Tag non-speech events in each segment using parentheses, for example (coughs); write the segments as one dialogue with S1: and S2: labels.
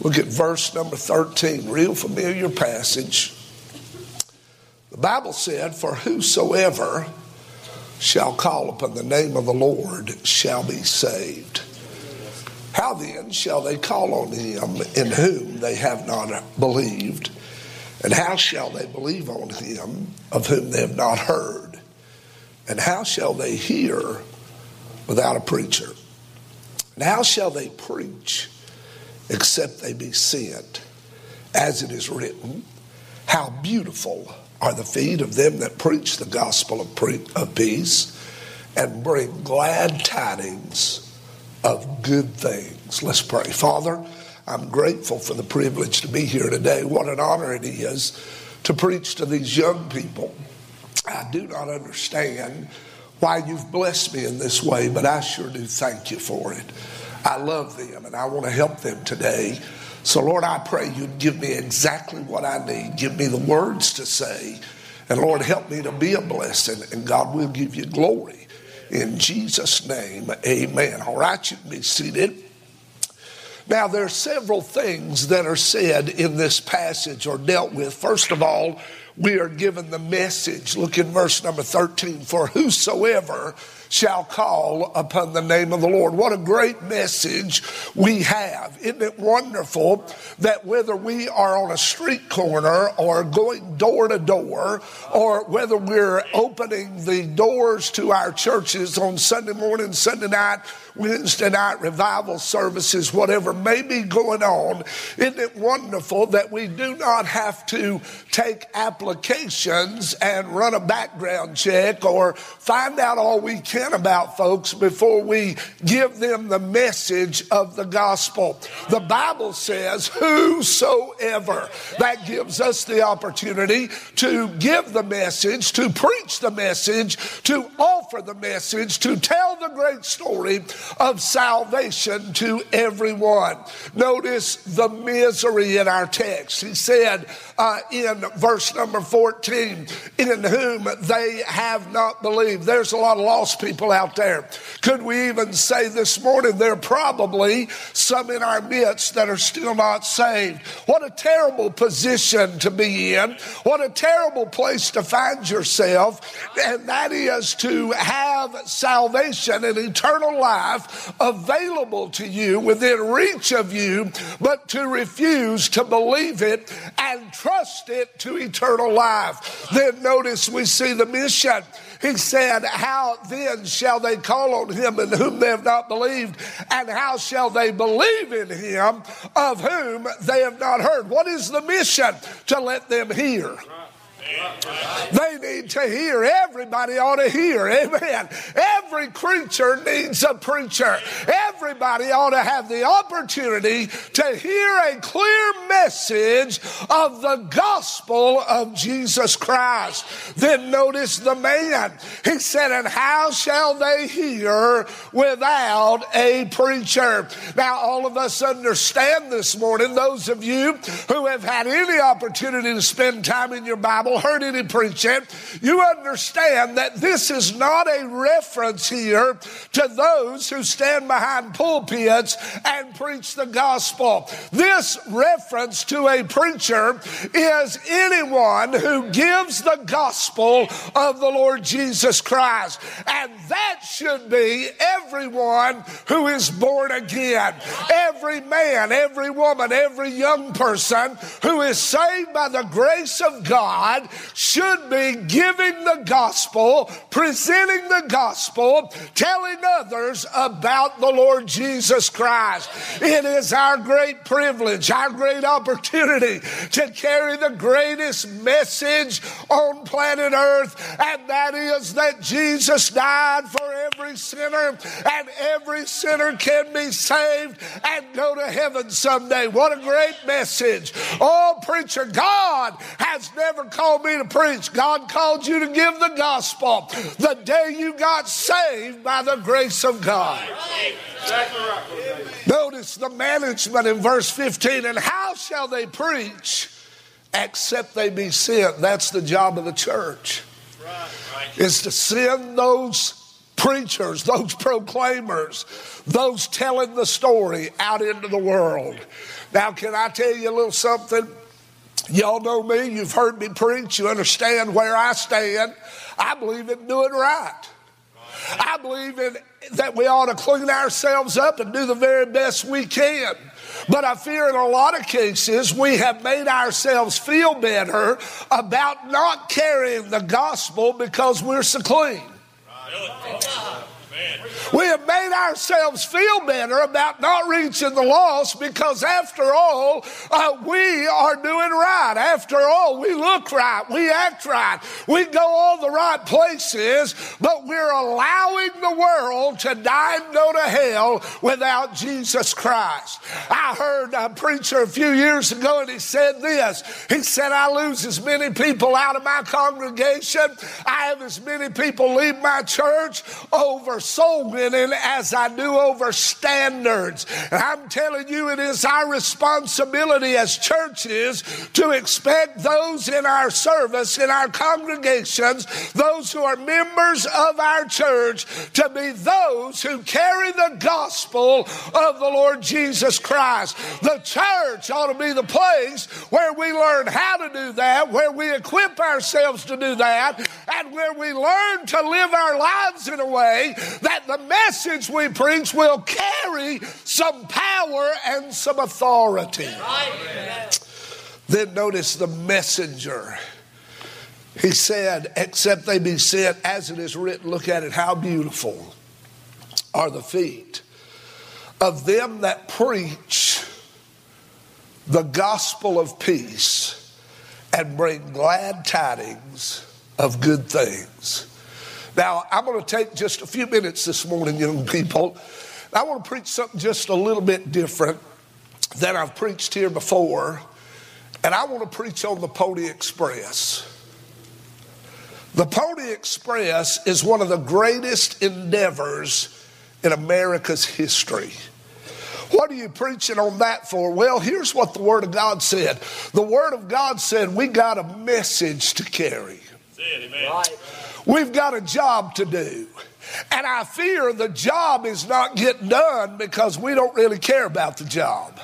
S1: Look at verse number 13, real familiar passage. The Bible said, For whosoever shall call upon the name of the Lord shall be saved. How then shall they call on him in whom they have not believed? And how shall they believe on him of whom they have not heard? And how shall they hear without a preacher? And how shall they preach except they be sent? As it is written, How beautiful are the feet of them that preach the gospel of, pre- of peace and bring glad tidings of good things. Let's pray. Father, I'm grateful for the privilege to be here today. What an honor it is to preach to these young people. I do not understand why you've blessed me in this way, but I sure do thank you for it. I love them and I want to help them today. So, Lord, I pray you'd give me exactly what I need. Give me the words to say. And, Lord, help me to be a blessing, and God will give you glory. In Jesus' name, amen. All right, you can be seated. Now, there are several things that are said in this passage or dealt with. First of all, we are given the message. Look in verse number 13 for whosoever shall call upon the name of the Lord. What a great message we have. Isn't it wonderful that whether we are on a street corner or going door to door, or whether we're opening the doors to our churches on Sunday morning, Sunday night, Wednesday night revival services, whatever may be going on, isn't it wonderful that we do not have to take applications and run a background check or find out all we can about folks before we give them the message of the gospel? The Bible says, Whosoever. That gives us the opportunity to give the message, to preach the message, to offer the message, to tell the great story of salvation to everyone. Notice the misery in our text. He said uh, in verse number 14, in whom they have not believed. There's a lot of lost people out there. Could we even say this morning there are probably some in our midst that are still not saved? What a terrible position to be in. What a terrible place to find yourself. And that is to have salvation and eternal life available to you within reach of you, but to refuse to believe it and trust it to eternal life. Then notice we see the mission. He said, How then shall they call on him in whom they have not believed? And how shall they believe in him of whom they have not heard? What is the mission? To let them hear. They need to hear. Everybody ought to hear. Amen. Every creature needs a preacher. Everybody ought to have the opportunity to hear a clear message of the gospel of Jesus Christ. Then notice the man. He said, And how shall they hear without a preacher? Now, all of us understand this morning, those of you who have had any opportunity to spend time in your Bible, heard any preaching, you understand that this is not a reference here to those who stand behind pulpits and preach the gospel. This reference to a preacher is anyone who gives the gospel of the Lord Jesus Christ. And that should be everyone who is born again. Every man, every woman, every young person who is saved by the grace of God should be giving the gospel, presenting the gospel, telling others about the Lord Jesus Christ. It is our great privilege, our great opportunity to carry the greatest message on planet Earth, and that is that Jesus died for every sinner, and every sinner can be saved and go to heaven someday. What a great message! Oh, preacher, God has never called me to preach. God called you to give the gospel the day you got saved by the grace of God. Notice the management in verse 15. And how shall they preach except they be sent? That's the job of the church. Is to send those preachers, those proclaimers, those telling the story out into the world. Now, can I tell you a little something? Y'all know me, you've heard me preach, you understand where I stand. I believe in doing right. I believe in that we ought to clean ourselves up and do the very best we can. But I fear in a lot of cases we have made ourselves feel better about not carrying the gospel because we're so clean. Right. We have made ourselves feel better about not reaching the lost because, after all, uh, we are doing right. After all, we look right, we act right, we go all the right places, but we're allowing the world to die and go to hell without Jesus Christ. I heard a preacher a few years ago and he said this He said, I lose as many people out of my congregation, I have as many people leave my church over soul winning as I do over standards. And I'm telling you, it is our responsibility as churches to expect those in our service, in our congregations, those who are members of our church, to be those who carry the gospel of the Lord Jesus Christ. The church ought to be the place where we learn how to do that, where we equip ourselves to do that, and where we learn to live our lives in a way that the message we preach will carry some power and some authority. Then notice the messenger. He said, Except they be sent as it is written, look at it, how beautiful are the feet of them that preach the gospel of peace and bring glad tidings of good things. Now, I'm going to take just a few minutes this morning, young people. I want to preach something just a little bit different than I've preached here before. And I want to preach on the Pony Express. The Pony Express is one of the greatest endeavors in America's history. What are you preaching on that for? Well, here's what the Word of God said. The Word of God said we got a message to carry. It, right. We've got a job to do. And I fear the job is not getting done because we don't really care about the job.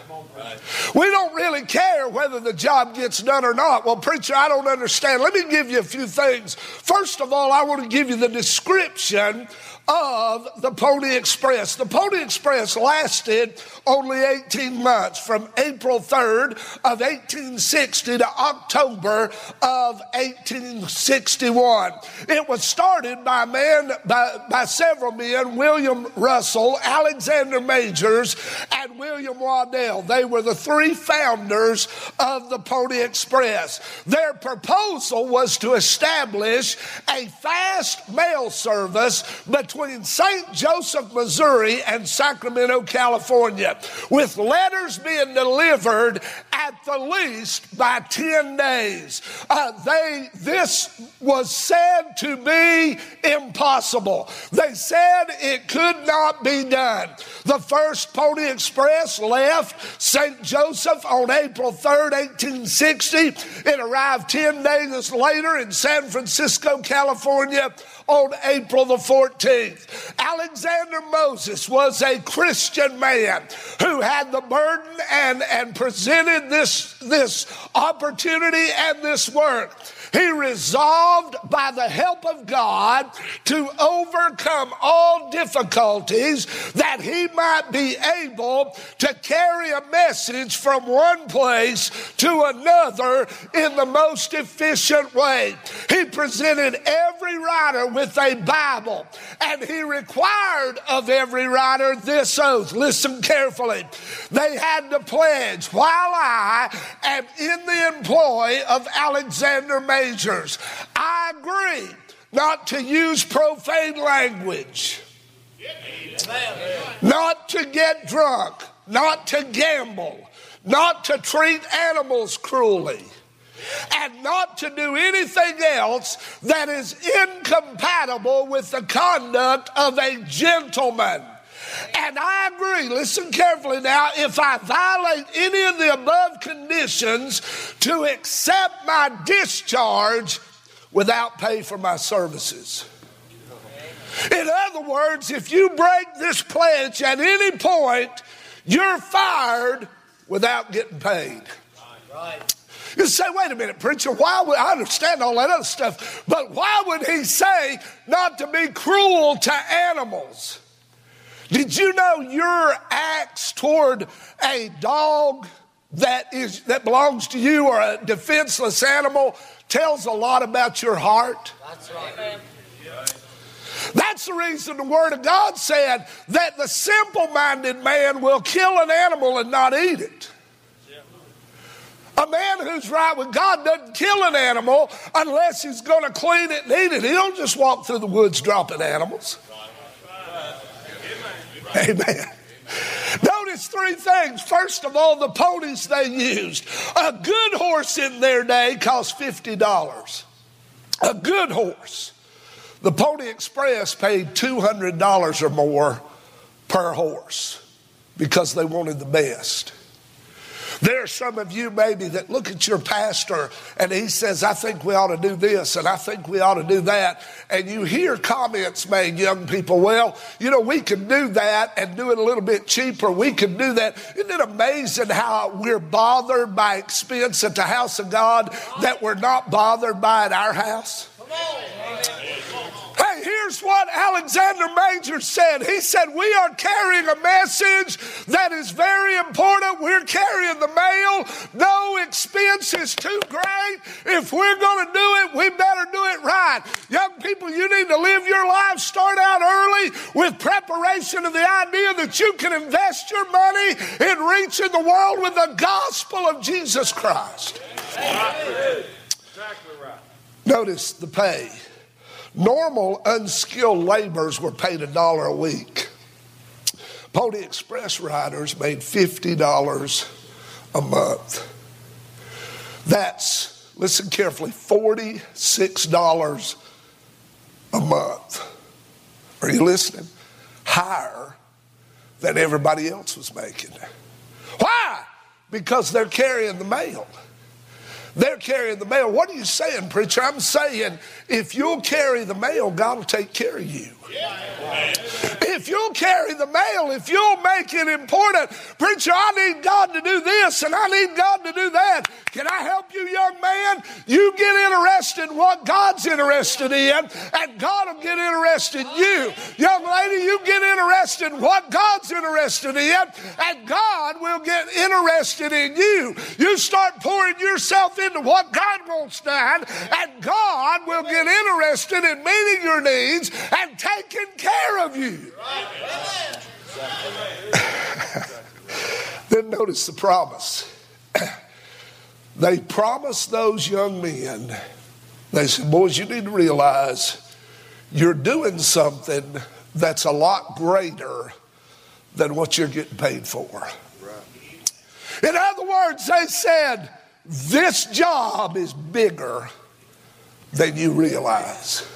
S1: We don't really care whether the job gets done or not. Well, preacher, I don't understand. Let me give you a few things. First of all, I want to give you the description of the Pony Express. The Pony Express lasted only 18 months from April 3rd of 1860 to October of 1861. It was started by man by, by several men, William Russell, Alexander Majors, and William Waddell. They were the three founders of the Pony Express. Their proposal was to establish a fast mail service between St. Joseph, Missouri and Sacramento, California with letters being delivered at the least by 10 days. Uh, they, this was said to be impossible. They said it could not be done. The first Pony Express left St. Joseph on April 3rd, 1860. It arrived 10 days later in San Francisco, California on April the 14th. Alexander Majors was a Christian man who had the burden and, and presented this, this opportunity and this work. He resolved by the help of God to overcome all difficulties that he might be able to carry a message from one place to another in the most efficient way. He presented every writer with a Bible and he required of every writer this oath. Listen carefully. They had to pledge, while I am in the employ of Alexander May strangers. I agree not to use profane language, not to get drunk, not to gamble, not to treat animals cruelly and not to do anything else that is incompatible with the conduct of a gentleman. And I agree, listen carefully now, if I violate any of the above conditions, to accept my discharge without pay for my services. In other words, if you break this pledge at any point, you're fired without getting paid. You say, wait a minute, preacher, why would I understand all that other stuff, but why would he say not to be cruel to animals? Did you know your acts toward a dog that is that belongs to you or a defenseless animal tells a lot about your heart? That's right. That's the reason the Word of God said that the simple minded man will kill an animal and not eat it. A man who's right with God doesn't kill an animal unless he's going to clean it and eat it. He don't just walk through the woods dropping animals. Amen. Notice three things. First of all, the ponies they used. A good horse in their day cost $50. A good horse. The Pony Express paid $200 or more per horse because they wanted the best. There are some of you maybe that look at your pastor and he says, I think we ought to do this and I think we ought to do that. And you hear comments made, young people, well, you know, we can do that and do it a little bit cheaper. We can do that. Isn't it amazing how we're bothered by expense at the house of God that we're not bothered by at our house? Hey, here's what Alexander Major said. He said, We are carrying a message that is very important. The mail. No expense is too great. If we're going to do it, we better do it right. Young people, you need to live your life, start out early with preparation of the idea that you can invest your money in reaching the world with the gospel of Jesus Christ. Exactly right. Notice the pay. Normal unskilled laborers were paid a dollar a week. Pony Express riders made $50 a month. That's, listen carefully, $46 a month. Are you listening? Higher than everybody else was making. Why? Because they're carrying the mail. They're carrying the mail. What are you saying, preacher? I'm saying if you'll carry the mail, God will take care of you. If you'll carry the mail, if you'll make it important, preacher, I need God to do this and I need God to do that. Can I help you, young man? You get interested in what God's interested in, and God will get interested in you. Young lady, you get interested in what God's interested in, and God will get interested in you. You start pouring yourself into what God wants done, and God will get interested in meeting your needs and taking care of you. (laughs) then notice the promise. (clears throat) they promised those young men, they said, Boys, you need to realize you're doing something that's a lot greater than what you're getting paid for. In other words, they said, This job is bigger than you realize.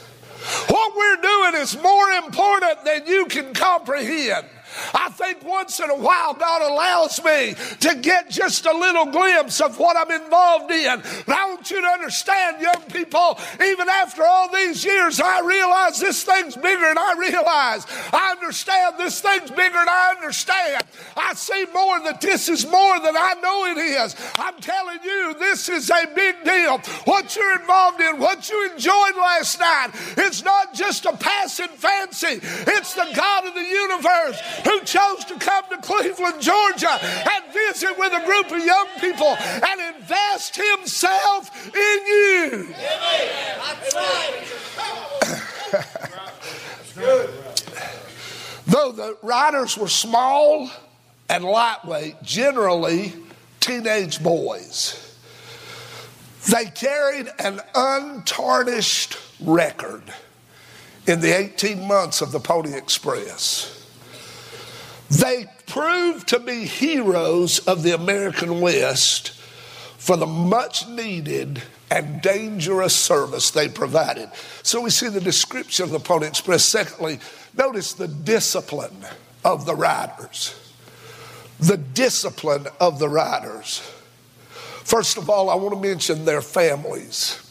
S1: What we're doing is more important than you can comprehend. I think once in a while God allows me to get just a little glimpse of what I'm involved in. I want you to understand, young people, even after all these years, I realize this thing's bigger than I realize. I understand this thing's bigger than I understand. I see more that this is more than I know it is. I'm telling you, this is a big deal. What you're involved in, what you enjoyed last night, it's not just a passing fancy, it's the God of the universe who chose to come to Cleveland, Georgia, and visit with a group of young people and invest himself in you. (coughs) Though the riders were small and lightweight, generally teenage boys, they carried an untarnished record in the 18 months of the Pony Express. They proved to be heroes of the American West for the much needed and dangerous service they provided. So we see the description of the Pony Express. Secondly, notice the discipline of the riders. The discipline of the riders. First of all, I want to mention their families.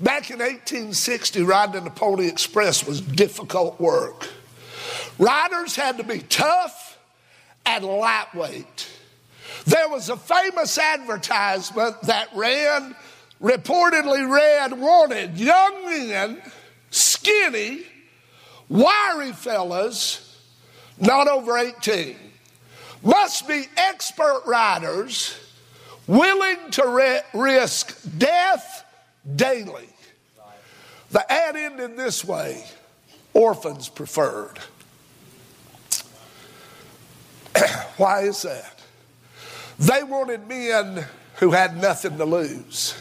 S1: Back in 1860, riding the Pony Express was difficult work. Riders had to be tough and lightweight. There was a famous advertisement that ran, reportedly read, wanted young men, skinny, wiry fellas, not over 18, must be expert riders willing to re- risk death daily. The ad ended this way orphans preferred. (coughs) Why is that? They wanted men who had nothing to lose.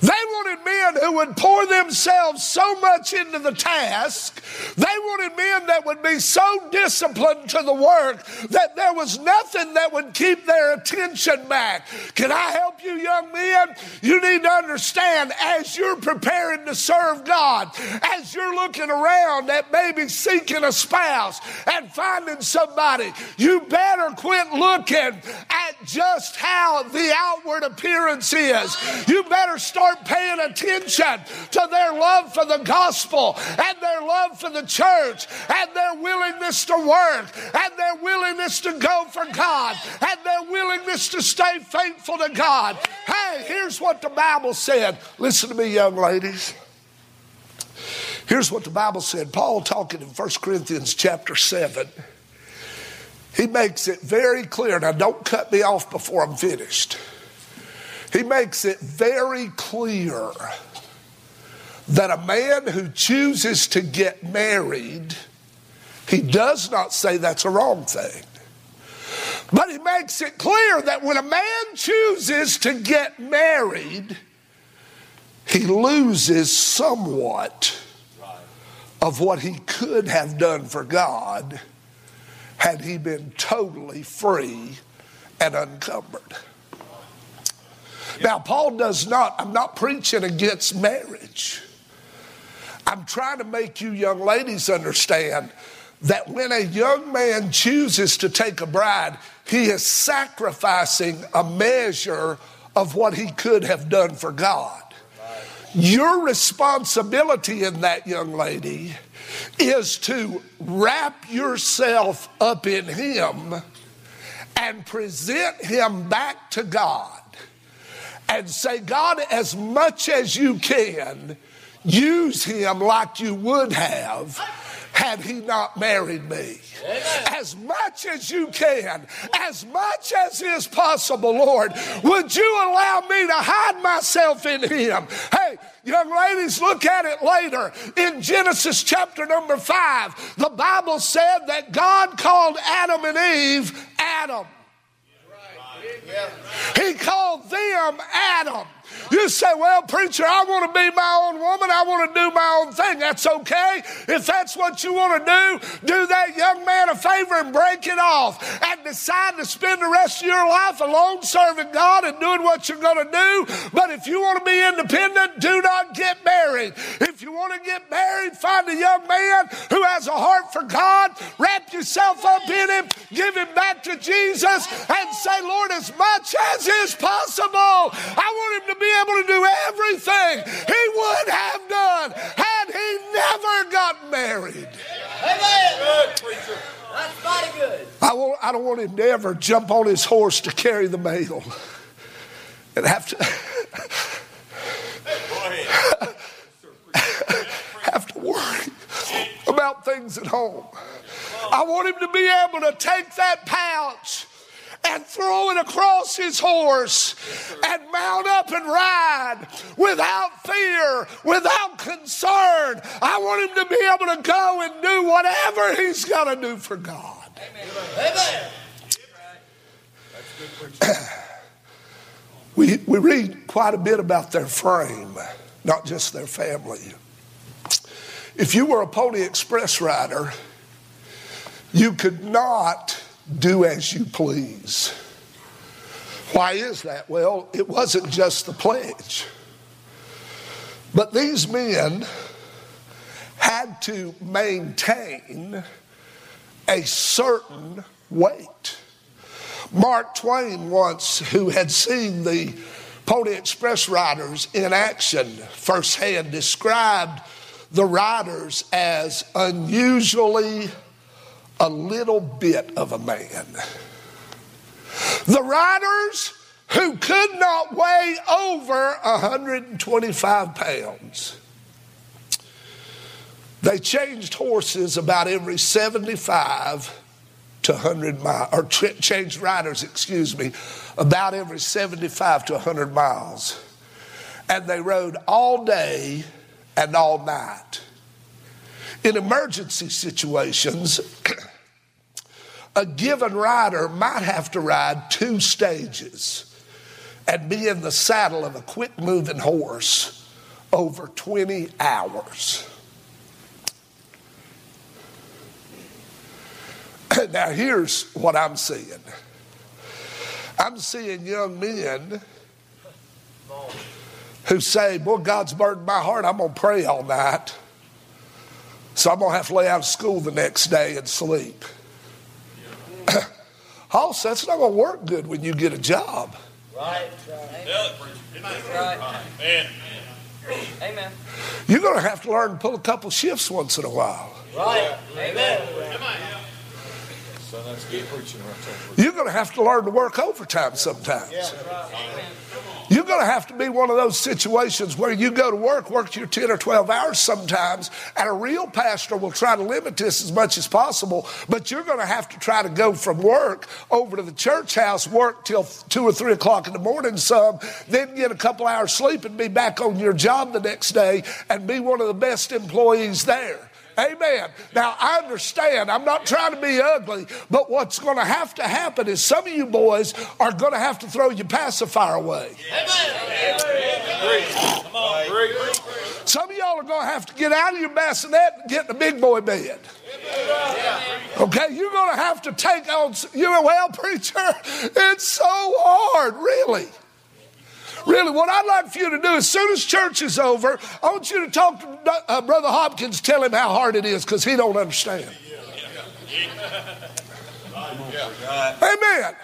S1: They wanted men who would pour themselves so much into the task. They wanted men that would be so disciplined to the work that there was nothing that would keep their attention back. Can I help you, young men? You need to understand as you're preparing to serve God, as you're looking around at maybe seeking a spouse and finding somebody, you better quit looking at just how the outward appearance is. You better start paying attention to their love for the gospel and their love for the church and their willingness to work and their willingness to go for God and their willingness to stay faithful to God. Hey, here's what the Bible said. Listen to me, young ladies. Here's what the Bible said. Paul talking in 1 Corinthians chapter 7. He makes it very clear. Now, don't cut me off before I'm finished. He makes it very clear that a man who chooses to get married, he does not say that's a wrong thing. But he makes it clear that when a man chooses to get married, he loses somewhat of what he could have done for God had he been totally free and unencumbered. Now, Paul does not, I'm not preaching against marriage. I'm trying to make you young ladies understand that when a young man chooses to take a bride, he is sacrificing a measure of what he could have done for God. Your responsibility in that young lady is to wrap yourself up in him and present him back to God and say, God, as much as you can, use him like you would have had he not married me. Amen. As much as you can, as much as is possible, Lord, would you allow me to hide myself in him? Hey, young ladies, look at it later. In Genesis chapter number five, the Bible said that God called Adam and Eve Adam. He called them Adam. You say, well, preacher, I want to be my own woman. I want to do my own thing. That's okay. If that's what you want to do, do that young man a favor and break it off and decide to spend the rest of your life alone serving God and doing what you're going to do. But if you want to be independent, do not get married. If you want to get married, find a young man who has a heart for God, wrap yourself up in him, give him back to Jesus, and say, Lord, as much as is possible, I want him to be able to do everything he would have done had he never got married. Amen. Preacher. That's mighty good. I, I don't want him to ever jump on his horse to carry the mail and have to have to worry about things at home. I want him to be able to take that pouch and throw it across his horse and mount up and ride without fear, without concern. I want him to be able to go and do whatever he's got to do for God. Amen. (clears throat) Amen. we, we read quite a bit about their frame, not just their family. If you were a Pony Express rider, you could not do as you please. Why is that? Well, it wasn't just the pledge. But these men had to maintain a certain weight. Mark Twain, once, who had seen the Pony Express riders in action firsthand, described the riders as unusually a little bit of a man. The riders who could not weigh over 125 pounds. They changed horses about every 75 to 100 miles, or changed riders, excuse me, about every 75 to 100 miles. And they rode all day and all night. In emergency situations, (clears throat) a given rider might have to ride two stages and be in the saddle of a quick moving horse over 20 hours. (clears throat) now, here's what I'm seeing I'm seeing young men who say, Boy, God's burdened my heart. I'm going to pray all night. So I'm going to have to lay out of school the next day and sleep. (clears throat) also, that's not going to work good when you get a job. Right. Right. Amen. Amen. You're going to have to learn to pull a couple shifts once in a while. Right. Amen. You're going to have to learn to work overtime sometimes. You're going to have to be one of those situations where you go to work, work your 10 or 12 hours sometimes, and a real pastor will try to limit this as much as possible, but you're going to have to try to go from work over to the church house, work till 2 or 3 o'clock in the morning some, then get a couple hours sleep and be back on your job the next day and be one of the best employees there. Amen. Now, I understand. I'm not trying to be ugly, but what's going to have to happen is some of you boys are going to have to throw your pacifier away. Amen. Some of y'all are going to have to get out of your bassinet and get in a big boy bed. Okay, you're going to have to take on, you know, well, preacher, (laughs) it's so hard, really. Really, what I'd like for you to do as soon as church is over, I want you to talk to uh, Brother Hopkins, tell him how hard it is because he don't understand. Amen.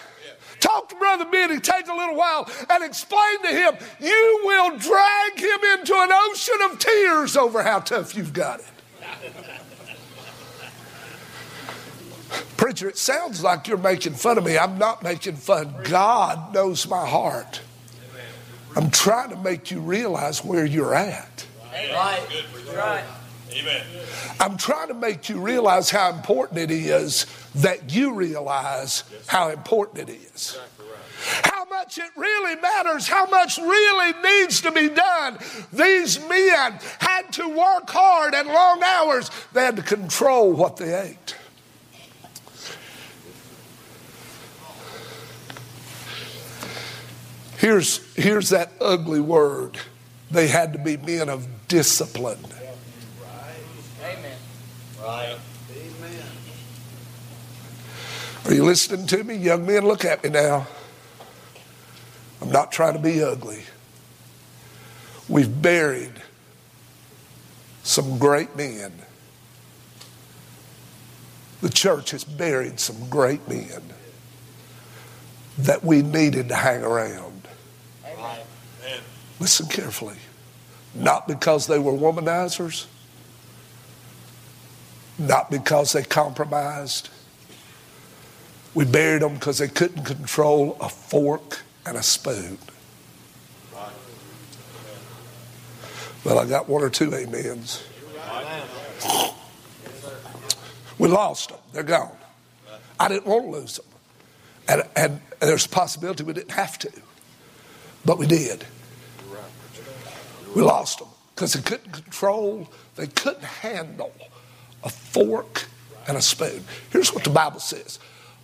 S1: Talk to Brother Benny, take a little while, and explain to him you will drag him into an ocean of tears over how tough you've got it. Preacher, it sounds like you're making fun of me. I'm not making fun. God knows my heart. I'm trying to make you realize where you're at. Right. Right. Amen. I'm trying to make you realize how important it is that you realize how important it is. How much it really matters, how much really needs to be done. These men had to work hard and long hours, they had to control what they ate. Here's, here's that ugly word. They had to be men of discipline. Amen. Right. Amen. Are you listening to me? Young men, look at me now. I'm not trying to be ugly. We've buried some great men. The church has buried some great men that we needed to hang around. Listen carefully. Not because they were womanizers, not because they compromised. We buried them because they couldn't control a fork and a spoon. Well, I got one or two amens. We lost them. They're gone. I didn't want to lose them. And, and there's a possibility we didn't have to, but we did. We lost them because they couldn't control, they couldn't handle a fork and a spoon. Here's what the Bible says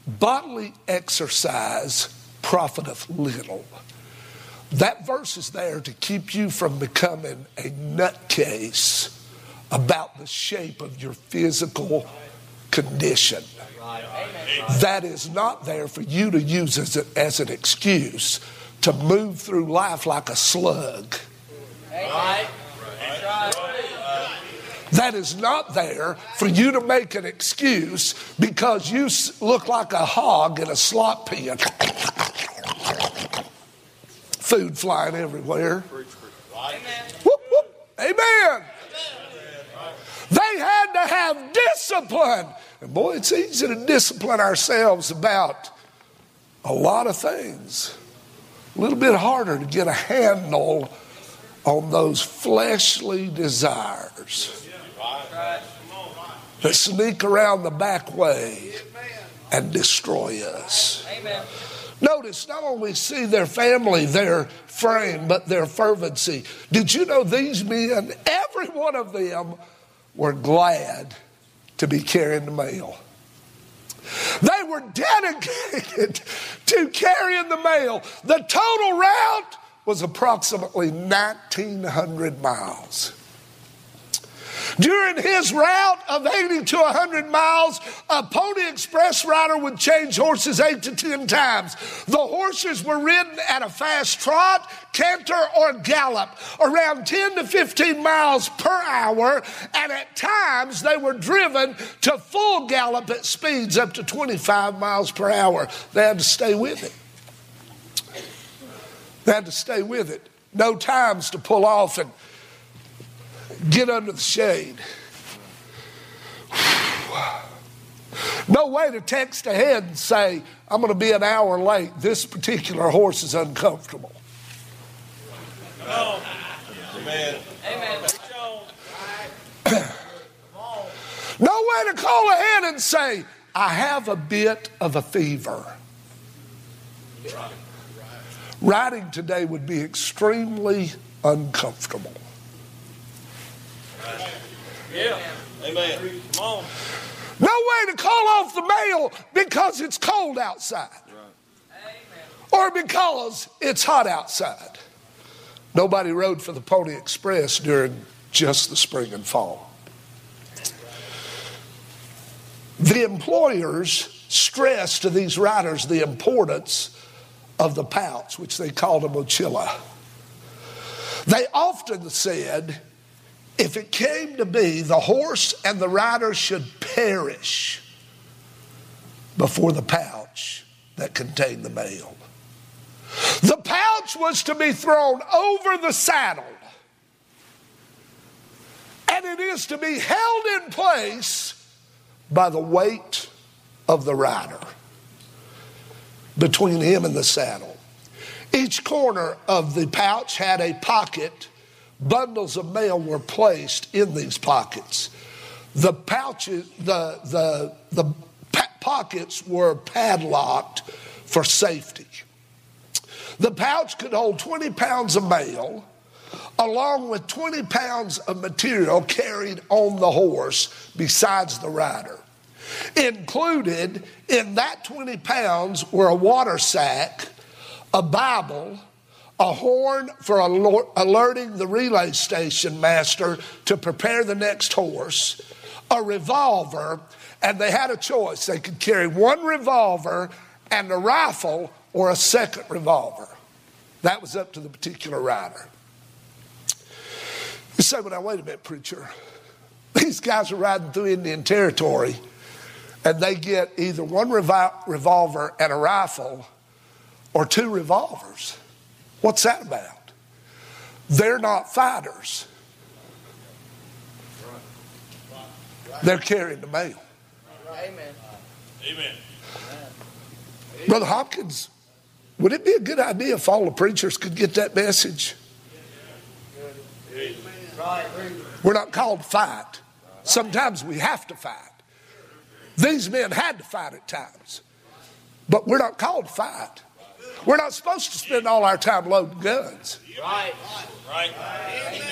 S1: bodily exercise profiteth little. That verse is there to keep you from becoming a nutcase about the shape of your physical condition. That is not there for you to use as, a, as an excuse to move through life like a slug that is not there for you to make an excuse because you look like a hog in a slop pen. Food flying everywhere. Whoop, whoop. Amen. They had to have discipline. And boy, it's easy to discipline ourselves about a lot of things. A little bit harder to get a handle on those fleshly desires that sneak around the back way and destroy us. Amen. Notice not only see their family, their frame, but their fervency. Did you know these men, every one of them, were glad to be carrying the mail? They were dedicated (laughs) to carrying the mail. The total route was approximately 1,900 miles. During his route of 80 to 100 miles, a Pony Express rider would change horses eight to 10 times. The horses were ridden at a fast trot, canter, or gallop, around 10 to 15 miles per hour, and at times they were driven to full gallop at speeds up to 25 miles per hour. They had to stay with it. They had to stay with it. No times to pull off and get under the shade. No way to text ahead and say, I'm going to be an hour late. This particular horse is uncomfortable. No way to call ahead and say, I have a bit of a fever. Riding today would be extremely uncomfortable. Yeah. Amen. Come on. No way to call off the mail because it's cold outside. Or because it's hot outside. Nobody rode for the Pony Express during just the spring and fall. The employers stressed to these riders the importance of the pouch, which they called a mochila. They often said, if it came to be, the horse and the rider should perish before the pouch that contained the mail. The pouch was to be thrown over the saddle, and it is to be held in place by the weight of the rider between him and the saddle. Each corner of the pouch had a pocket bundles of mail were placed in these pockets. The pouches, the, the, the pockets were padlocked for safety. The pouch could hold 20 pounds of mail, along with 20 pounds of material carried on the horse besides the rider. Included in that 20 pounds were a water sack, a Bible, a horn for alerting the relay station master to prepare the next horse, a revolver, and they had a choice. They could carry one revolver and a rifle or a second revolver. That was up to the particular rider. You say, well, now, wait a minute, preacher. (laughs) These guys are riding through Indian Territory and they get either one revolver and a rifle or two revolvers. What's that about? They're not fighters. They're carrying the mail. Amen. Amen. Brother Hopkins, would it be a good idea if all the preachers could get that message? We're not called to fight. Sometimes we have to fight. These men had to fight at times, but we're not called to fight. We're not supposed to spend all our time loading guns. Right. Right.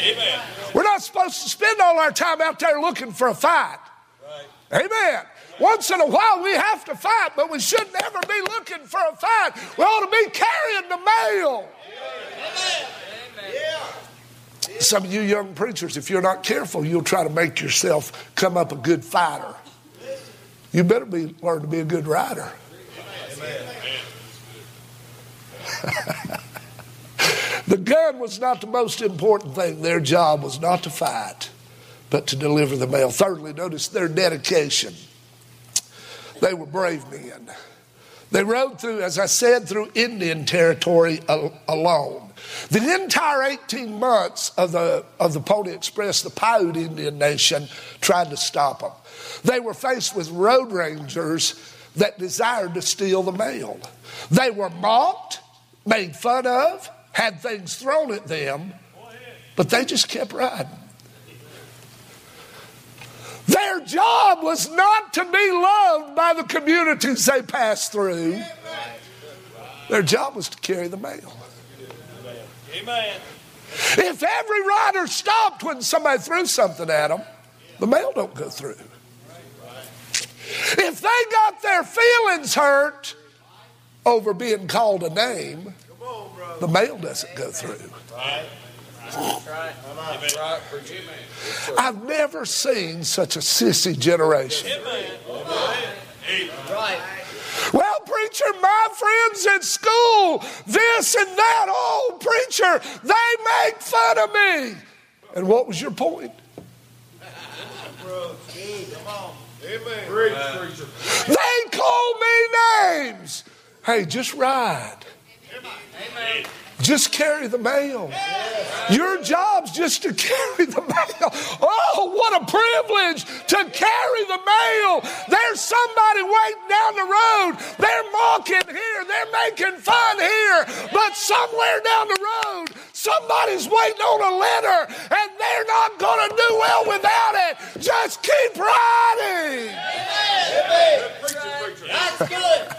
S1: Amen. We're not supposed to spend all our time out there looking for a fight. Right. Amen. Once in a while we have to fight, but we should never be looking for a fight. We ought to be carrying the mail. Amen. Some of you young preachers, if you're not careful, you'll try to make yourself come up a good fighter. You better be learn to be a good rider. Amen. (laughs) the gun was not the most important thing. Their job was not to fight, but to deliver the mail. Thirdly, notice their dedication. They were brave men. They rode through, as I said, through Indian territory alone. The entire 18 months of the, of the Pony Express, the Paiute Indian Nation tried to stop them. They were faced with road rangers that desired to steal the mail. They were mocked, made fun of, had things thrown at them, but they just kept riding. Their job was not to be loved by the communities they passed through. Their job was to carry the mail. Amen. If every rider stopped when somebody threw something at them, the mail don't go through. If they got their feelings hurt over being called a name, the mail doesn't go through. I've never seen such a sissy generation. Well, preacher, my friends at school, this and that. Oh, preacher, they make fun of me. And what was your point? They call me names. Hey, just ride. Amen. Just carry the mail. Your job's just to carry the mail. Oh, what a privilege to carry the mail. There's somebody waiting down the road. They're mocking here, they're making fun here. But somewhere down the road, somebody's waiting on a letter and they're not going to do well without it. Just keep riding. Amen. That's good.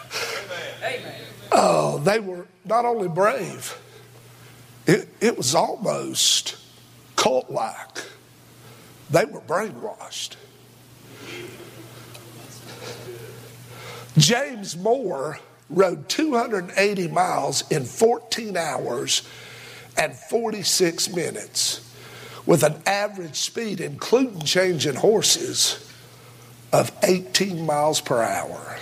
S1: Amen. (laughs) Oh, they were not only brave it, it was almost cult like. They were brainwashed. James Moore rode 280 miles in 14 hours and 46 minutes with an average speed, including changing horses, of 18 miles per hour.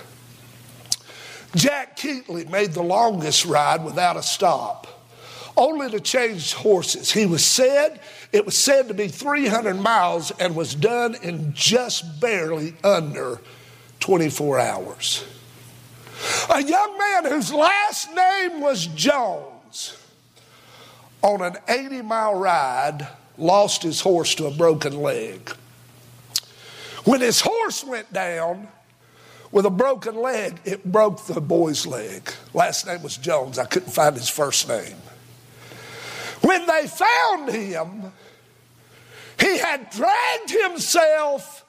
S1: Jack Keetley made the longest ride without a stop only to change horses. He was said, it was said to be 300 miles and was done in just barely under 24 hours. A young man whose last name was Jones on an 80 mile ride lost his horse to a broken leg. When his horse went down with a broken leg, it broke the boy's leg. Last name was Jones. I couldn't find his first name. When they found him, he had dragged himself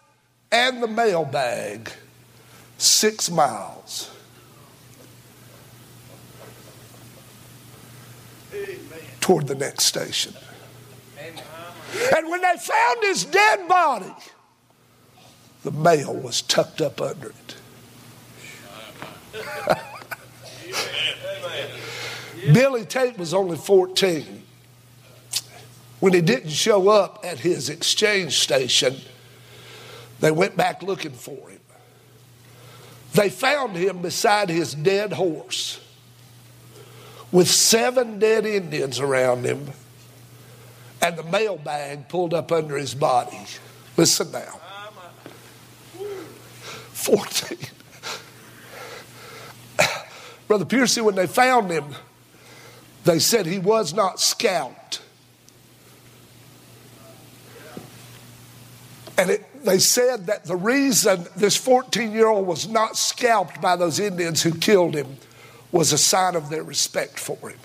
S1: and the mailbag six miles. Toward the next station. And when they found his dead body, the mail was tucked up under it. (laughs) Billy Tate was only 14 when he didn't show up at his exchange station, they went back looking for him. They found him beside his dead horse with seven dead Indians around him and the mailbag pulled up under his body. Listen now. 14. Brother Piercy, when they found him, they said he was not scalped. And it, they said that the reason this 14 year old was not scalped by those Indians who killed him was a sign of their respect for him.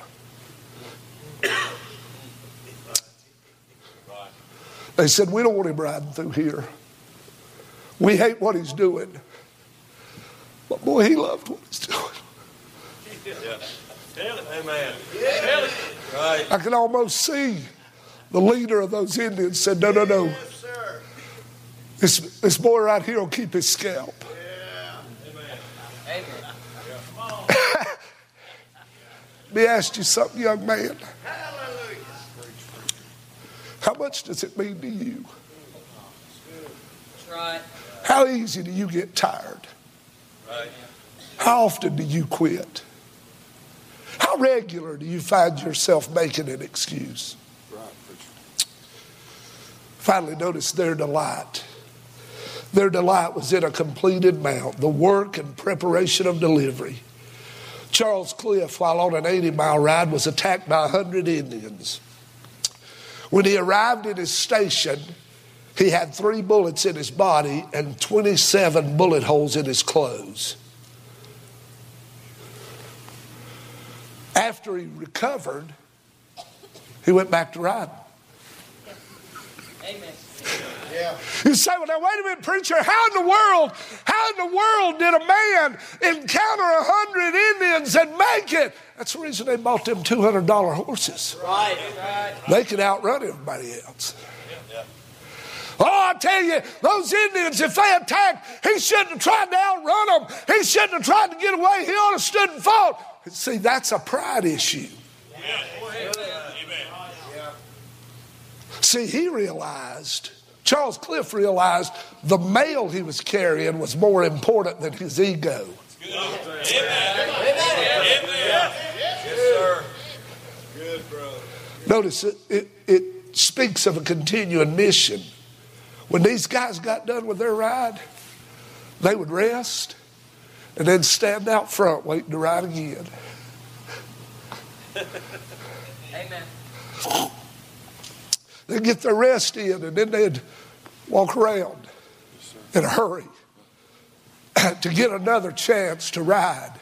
S1: They said, We don't want him riding through here. We hate what he's doing. But boy, he loved what he's doing. Yeah, Amen. Right. I can almost see the leader of those Indians said, No, no, no. This, this boy right here will keep his scalp. Yeah. Let me ask you something, young man. Hallelujah. How much does it mean to you? Right. How easy do you get tired? Right. How often do you quit? How regular do you find yourself making an excuse? Right. Finally, notice their delight. Their delight was in a completed mount, the work and preparation of delivery. Charles Cliff, while on an 80 mile ride, was attacked by 100 Indians. When he arrived at his station, he had three bullets in his body and 27 bullet holes in his clothes. After he recovered, he went back to riding. Amen. Yeah. You say, well, now wait a minute, preacher. How in the world, how in the world did a man encounter a hundred Indians and make it? That's the reason they bought them two hundred dollar horses. Right, right. They could outrun everybody else. Oh, I tell you, those Indians, if they attacked, he shouldn't have tried to outrun them. He shouldn't have tried to get away. He ought to have stood and fought. See, that's a pride issue. See, he realized, Charles Cliff realized the mail he was carrying was more important than his ego. Notice it, it, it speaks of a continuing mission. When these guys got done with their ride, they would rest and then stand out front waiting to ride again. Amen. They'd get their rest in and then they'd walk around in a hurry to get another chance to ride.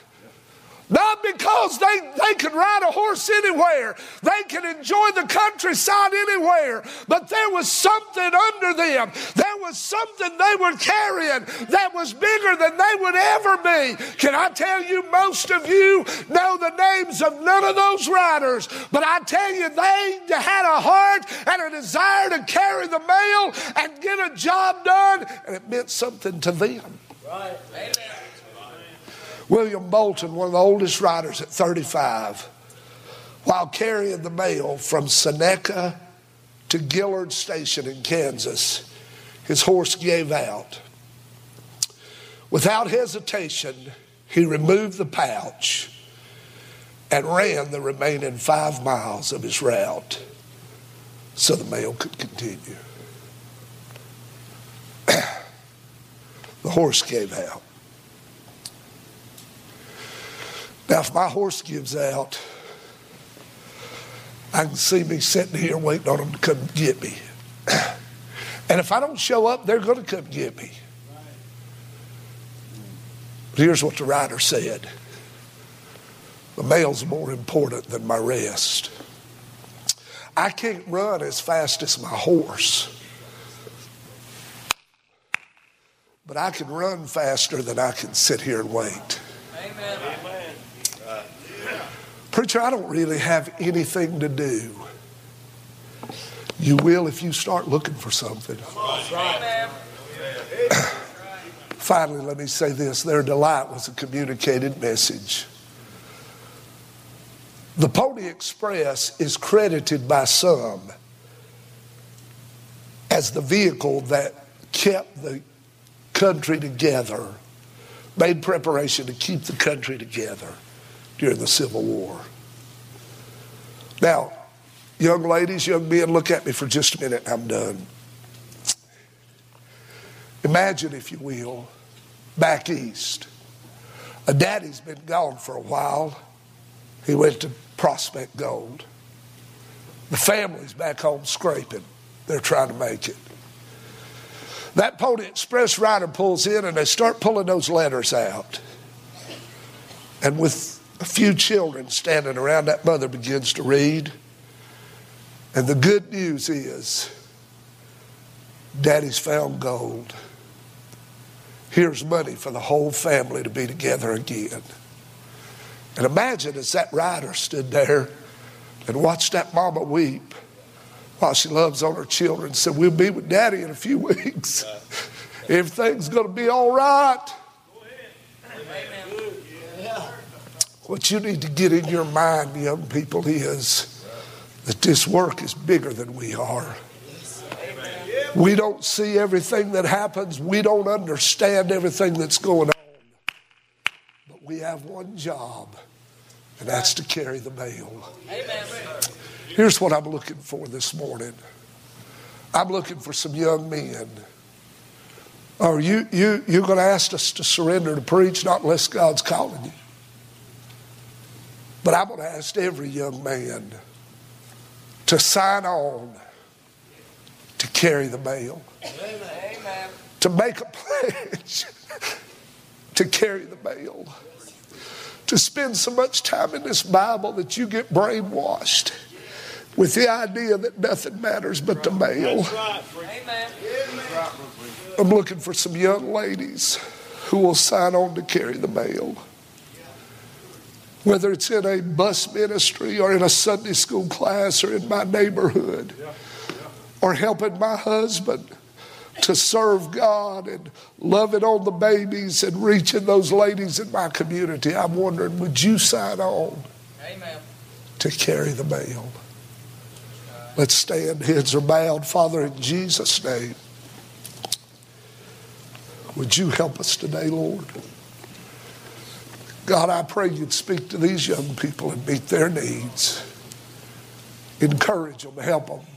S1: Not because they, they can ride a horse anywhere, they can enjoy the countryside anywhere, but there was something under them. There was something they were carrying that was bigger than they would ever be. Can I tell you, most of you know the names of none of those riders, but I tell you, they had a heart and a desire to carry the mail and get a job done, and it meant something to them. Right. Amen. William Bolton, one of the oldest riders at 35, while carrying the mail from Seneca to Gillard Station in Kansas, his horse gave out. Without hesitation, he removed the pouch and ran the remaining five miles of his route so the mail could continue. (clears throat) the horse gave out. Now, if my horse gives out, I can see me sitting here waiting on them to come get me. (clears throat) and if I don't show up, they're going to come get me. But here's what the writer said the mail's more important than my rest. I can't run as fast as my horse, but I can run faster than I can sit here and wait. Amen. Preacher, I don't really have anything to do. You will if you start looking for something. (coughs) Finally, let me say this their delight was a communicated message. The Pony Express is credited by some as the vehicle that kept the country together, made preparation to keep the country together during the Civil War. Now, young ladies, young men, look at me for just a minute. I'm done. Imagine, if you will, back east. A daddy's been gone for a while. He went to prospect gold. The family's back home scraping. They're trying to make it. That Pony Express rider pulls in and they start pulling those letters out. And with a few children standing around that mother begins to read. And the good news is, Daddy's found gold. Here's money for the whole family to be together again. And imagine as that rider stood there and watched that mama weep while she loves on her children, said, We'll be with daddy in a few (laughs) weeks. Everything's going to be all right. What you need to get in your mind, young people, is that this work is bigger than we are. We don't see everything that happens, we don't understand everything that's going on. But we have one job, and that's to carry the mail. Here's what I'm looking for this morning I'm looking for some young men. Are you, you, you're going to ask us to surrender to preach, not unless God's calling you. But I'm going to ask every young man to sign on to carry the mail, Amen. to make a pledge (laughs) to carry the mail. to spend so much time in this Bible that you get brainwashed with the idea that nothing matters but the mail. I'm looking for some young ladies who will sign on to carry the mail. Whether it's in a bus ministry or in a Sunday school class or in my neighborhood or helping my husband to serve God and loving on the babies and reaching those ladies in my community. I'm wondering, would you sign on Amen. to carry the mail? Let's stand, heads are bowed. Father, in Jesus' name, would you help us today, Lord? God, I pray you'd speak to these young people and meet their needs. Encourage them, help them